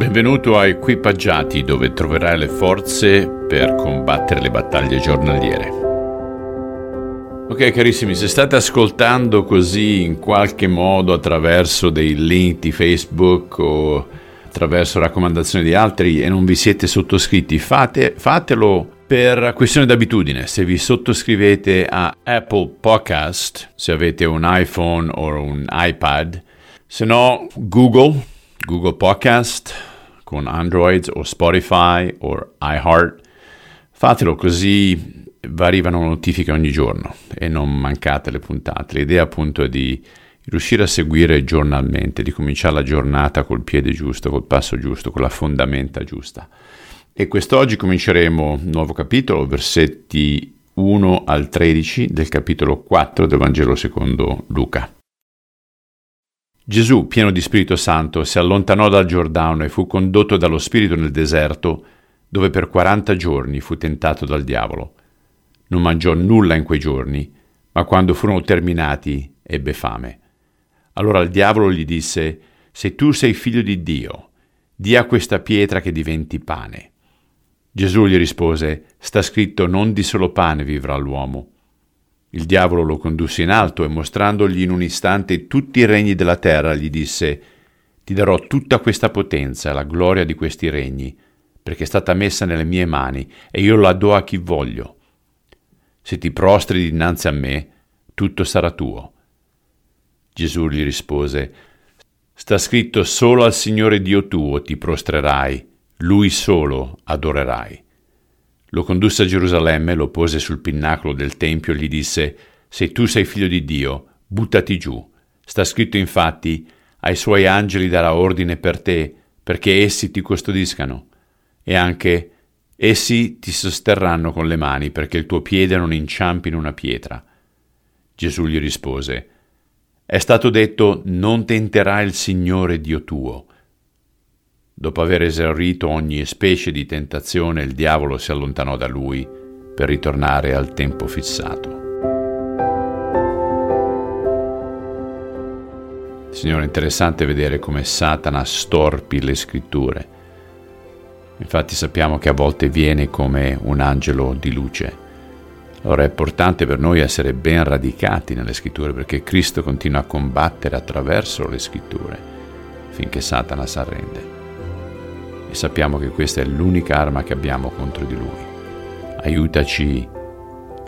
Benvenuto a Equipaggiati dove troverai le forze per combattere le battaglie giornaliere. Ok carissimi, se state ascoltando così in qualche modo attraverso dei link di Facebook o attraverso raccomandazioni di altri e non vi siete sottoscritti, fate, fatelo per questione d'abitudine. Se vi sottoscrivete a Apple Podcast, se avete un iPhone o un iPad, se no Google, Google Podcast, con Android o Spotify o iHeart. Fatelo così vi arrivano notifiche ogni giorno e non mancate le puntate. L'idea appunto è di riuscire a seguire giornalmente, di cominciare la giornata col piede giusto, col passo giusto, con la fondamenta giusta. E quest'oggi cominceremo un nuovo capitolo, versetti 1 al 13 del capitolo 4 del Vangelo secondo Luca. Gesù, pieno di Spirito Santo, si allontanò dal Giordano e fu condotto dallo Spirito nel deserto, dove per quaranta giorni fu tentato dal diavolo. Non mangiò nulla in quei giorni, ma quando furono terminati ebbe fame. Allora il diavolo gli disse, Se tu sei figlio di Dio, di a questa pietra che diventi pane. Gesù gli rispose, Sta scritto, non di solo pane vivrà l'uomo il diavolo lo condusse in alto e mostrandogli in un istante tutti i regni della terra, gli disse, Ti darò tutta questa potenza la gloria di questi regni, perché è stata messa nelle mie mani e io la do a chi voglio. Se ti prostri dinanzi a me, tutto sarà tuo. Gesù gli rispose, Sta scritto solo al Signore Dio tuo ti prostrerai, Lui solo adorerai. Lo condusse a Gerusalemme, lo pose sul pinnacolo del Tempio e gli disse, Se tu sei figlio di Dio, buttati giù. Sta scritto infatti, ai suoi angeli darà ordine per te, perché essi ti custodiscano. E anche, essi ti sosterranno con le mani, perché il tuo piede non inciampi in una pietra. Gesù gli rispose, È stato detto, non tenterai il Signore Dio tuo. Dopo aver esaurito ogni specie di tentazione, il diavolo si allontanò da lui per ritornare al tempo fissato. Signore, è interessante vedere come Satana storpi le scritture. Infatti sappiamo che a volte viene come un angelo di luce. Allora è importante per noi essere ben radicati nelle scritture perché Cristo continua a combattere attraverso le scritture finché Satana si arrende e sappiamo che questa è l'unica arma che abbiamo contro di lui. Aiutaci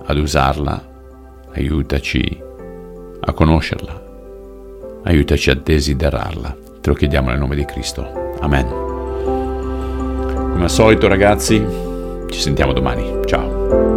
ad usarla, aiutaci a conoscerla, aiutaci a desiderarla. Te lo chiediamo nel nome di Cristo. Amen. Come al solito ragazzi, ci sentiamo domani. Ciao.